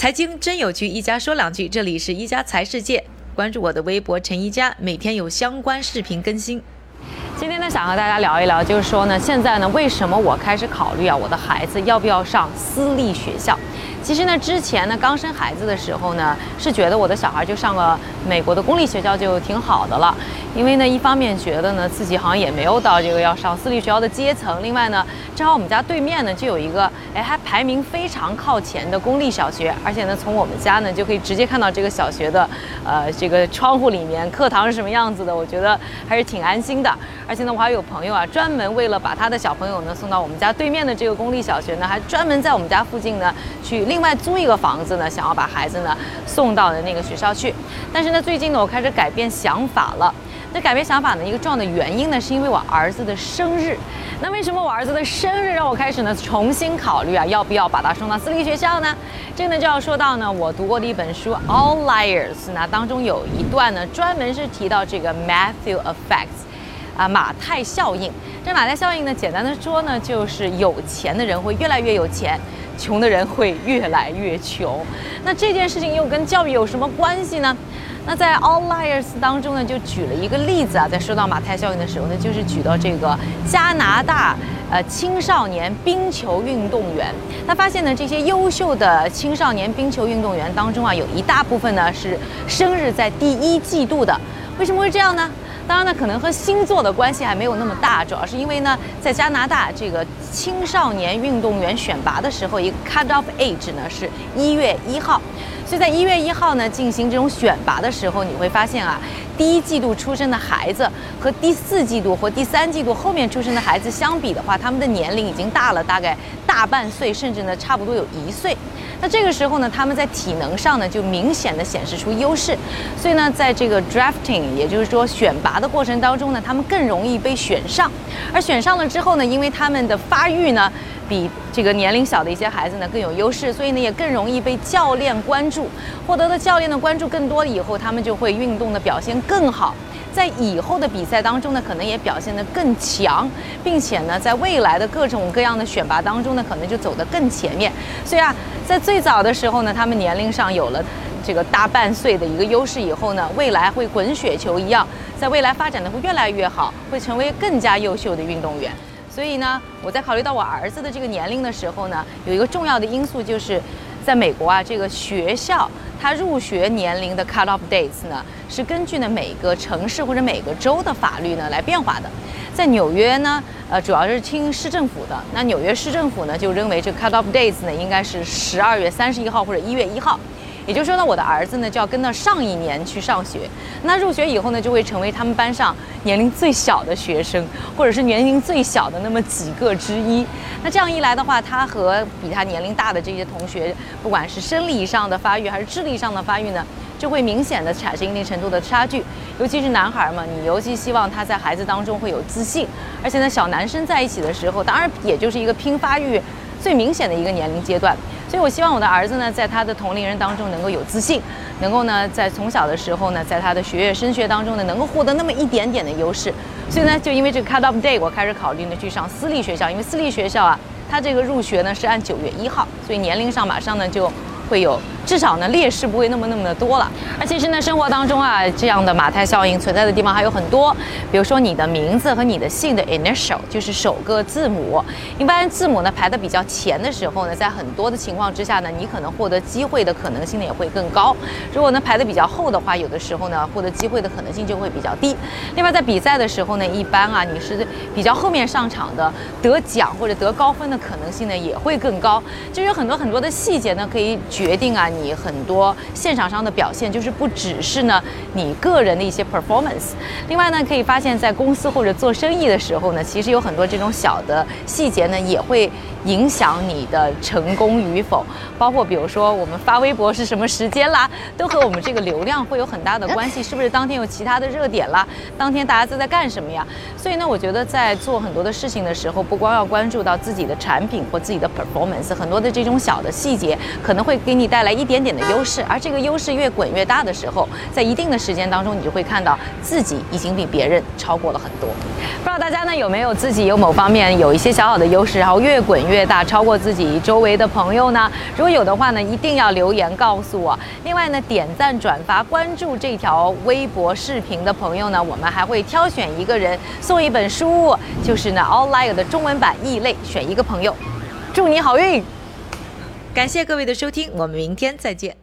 财经真有趣，一家说两句。这里是一家财世界，关注我的微博陈一家，每天有相关视频更新。今天呢，想和大家聊一聊，就是说呢，现在呢，为什么我开始考虑啊，我的孩子要不要上私立学校？其实呢，之前呢，刚生孩子的时候呢，是觉得我的小孩就上个美国的公立学校就挺好的了。因为呢，一方面觉得呢，自己好像也没有到这个要上私立学校的阶层。另外呢，正好我们家对面呢就有一个，哎，还排名非常靠前的公立小学，而且呢，从我们家呢就可以直接看到这个小学的，呃，这个窗户里面课堂是什么样子的。我觉得还是挺安心的。而且呢，我还有朋友啊，专门为了把他的小朋友呢送到我们家对面的这个公立小学呢，还专门在我们家附近呢去。另外租一个房子呢，想要把孩子呢送到的那个学校去，但是呢，最近呢，我开始改变想法了。那改变想法的一个重要的原因呢，是因为我儿子的生日。那为什么我儿子的生日让我开始呢重新考虑啊，要不要把他送到私立学校呢？这个呢就要说到呢，我读过的一本书《All Liars》，那当中有一段呢，专门是提到这个 Matthew Effects，。啊，马太效应。这马太效应呢，简单的说呢，就是有钱的人会越来越有钱，穷的人会越来越穷。那这件事情又跟教育有什么关系呢？那在 All Liars 当中呢，就举了一个例子啊，在说到马太效应的时候呢，就是举到这个加拿大呃青少年冰球运动员。他发现呢，这些优秀的青少年冰球运动员当中啊，有一大部分呢是生日在第一季度的。为什么会这样呢？当然呢，可能和星座的关系还没有那么大，主要是因为呢，在加拿大这个青少年运动员选拔的时候，一个 cut off age 呢是一月一号，所以在一月一号呢进行这种选拔的时候，你会发现啊，第一季度出生的孩子和第四季度或第三季度后面出生的孩子相比的话，他们的年龄已经大了大概大半岁，甚至呢差不多有一岁。那这个时候呢，他们在体能上呢就明显的显示出优势，所以呢，在这个 drafting，也就是说选拔的过程当中呢，他们更容易被选上。而选上了之后呢，因为他们的发育呢比这个年龄小的一些孩子呢更有优势，所以呢也更容易被教练关注。获得的教练的关注更多了以后，他们就会运动的表现更好。在以后的比赛当中呢，可能也表现得更强，并且呢，在未来的各种各样的选拔当中呢，可能就走得更前面。所以啊，在最早的时候呢，他们年龄上有了这个大半岁的一个优势以后呢，未来会滚雪球一样，在未来发展的会越来越好，会成为更加优秀的运动员。所以呢，我在考虑到我儿子的这个年龄的时候呢，有一个重要的因素就是，在美国啊，这个学校。他入学年龄的 cut off dates 呢，是根据呢每个城市或者每个州的法律呢来变化的。在纽约呢，呃，主要是听市政府的。那纽约市政府呢，就认为这个 cut off dates 呢应该是十二月三十一号或者一月一号。也就是说呢，我的儿子呢就要跟到上一年去上学。那入学以后呢，就会成为他们班上年龄最小的学生，或者是年龄最小的那么几个之一。那这样一来的话，他和比他年龄大的这些同学，不管是生理上的发育还是智力上的发育呢，就会明显的产生一定程度的差距。尤其是男孩嘛，你尤其希望他在孩子当中会有自信。而且呢，小男生在一起的时候，当然也就是一个拼发育最明显的一个年龄阶段。所以，我希望我的儿子呢，在他的同龄人当中能够有自信，能够呢，在从小的时候呢，在他的学业升学当中呢，能够获得那么一点点的优势。所以呢，就因为这个 cut off day，我开始考虑呢去上私立学校，因为私立学校啊，它这个入学呢是按九月一号，所以年龄上马上呢就会有。至少呢，劣势不会那么那么的多了。而其实呢，生活当中啊，这样的马太效应存在的地方还有很多。比如说，你的名字和你的姓的 initial 就是首个字母。一般字母呢排的比较前的时候呢，在很多的情况之下呢，你可能获得机会的可能性呢也会更高。如果呢排的比较后的话，有的时候呢获得机会的可能性就会比较低。另外，在比赛的时候呢，一般啊你是比较后面上场的，得奖或者得高分的可能性呢也会更高。就有很多很多的细节呢可以决定啊。很多现场上的表现，就是不只是呢你个人的一些 performance。另外呢，可以发现，在公司或者做生意的时候呢，其实有很多这种小的细节呢，也会影响你的成功与否。包括比如说，我们发微博是什么时间啦，都和我们这个流量会有很大的关系。是不是当天有其他的热点啦？当天大家都在干什么呀？所以呢，我觉得在做很多的事情的时候，不光要关注到自己的产品或自己的 performance，很多的这种小的细节可能会给你带来。一点点的优势，而这个优势越滚越大的时候，在一定的时间当中，你就会看到自己已经比别人超过了很多。不知道大家呢有没有自己有某方面有一些小小的优势，然后越滚越大，超过自己周围的朋友呢？如果有的话呢，一定要留言告诉我。另外呢，点赞、转发、关注这条微博视频的朋友呢，我们还会挑选一个人送一本书，就是呢《All Liar》的中文版《异类》，选一个朋友，祝你好运。感谢各位的收听，我们明天再见。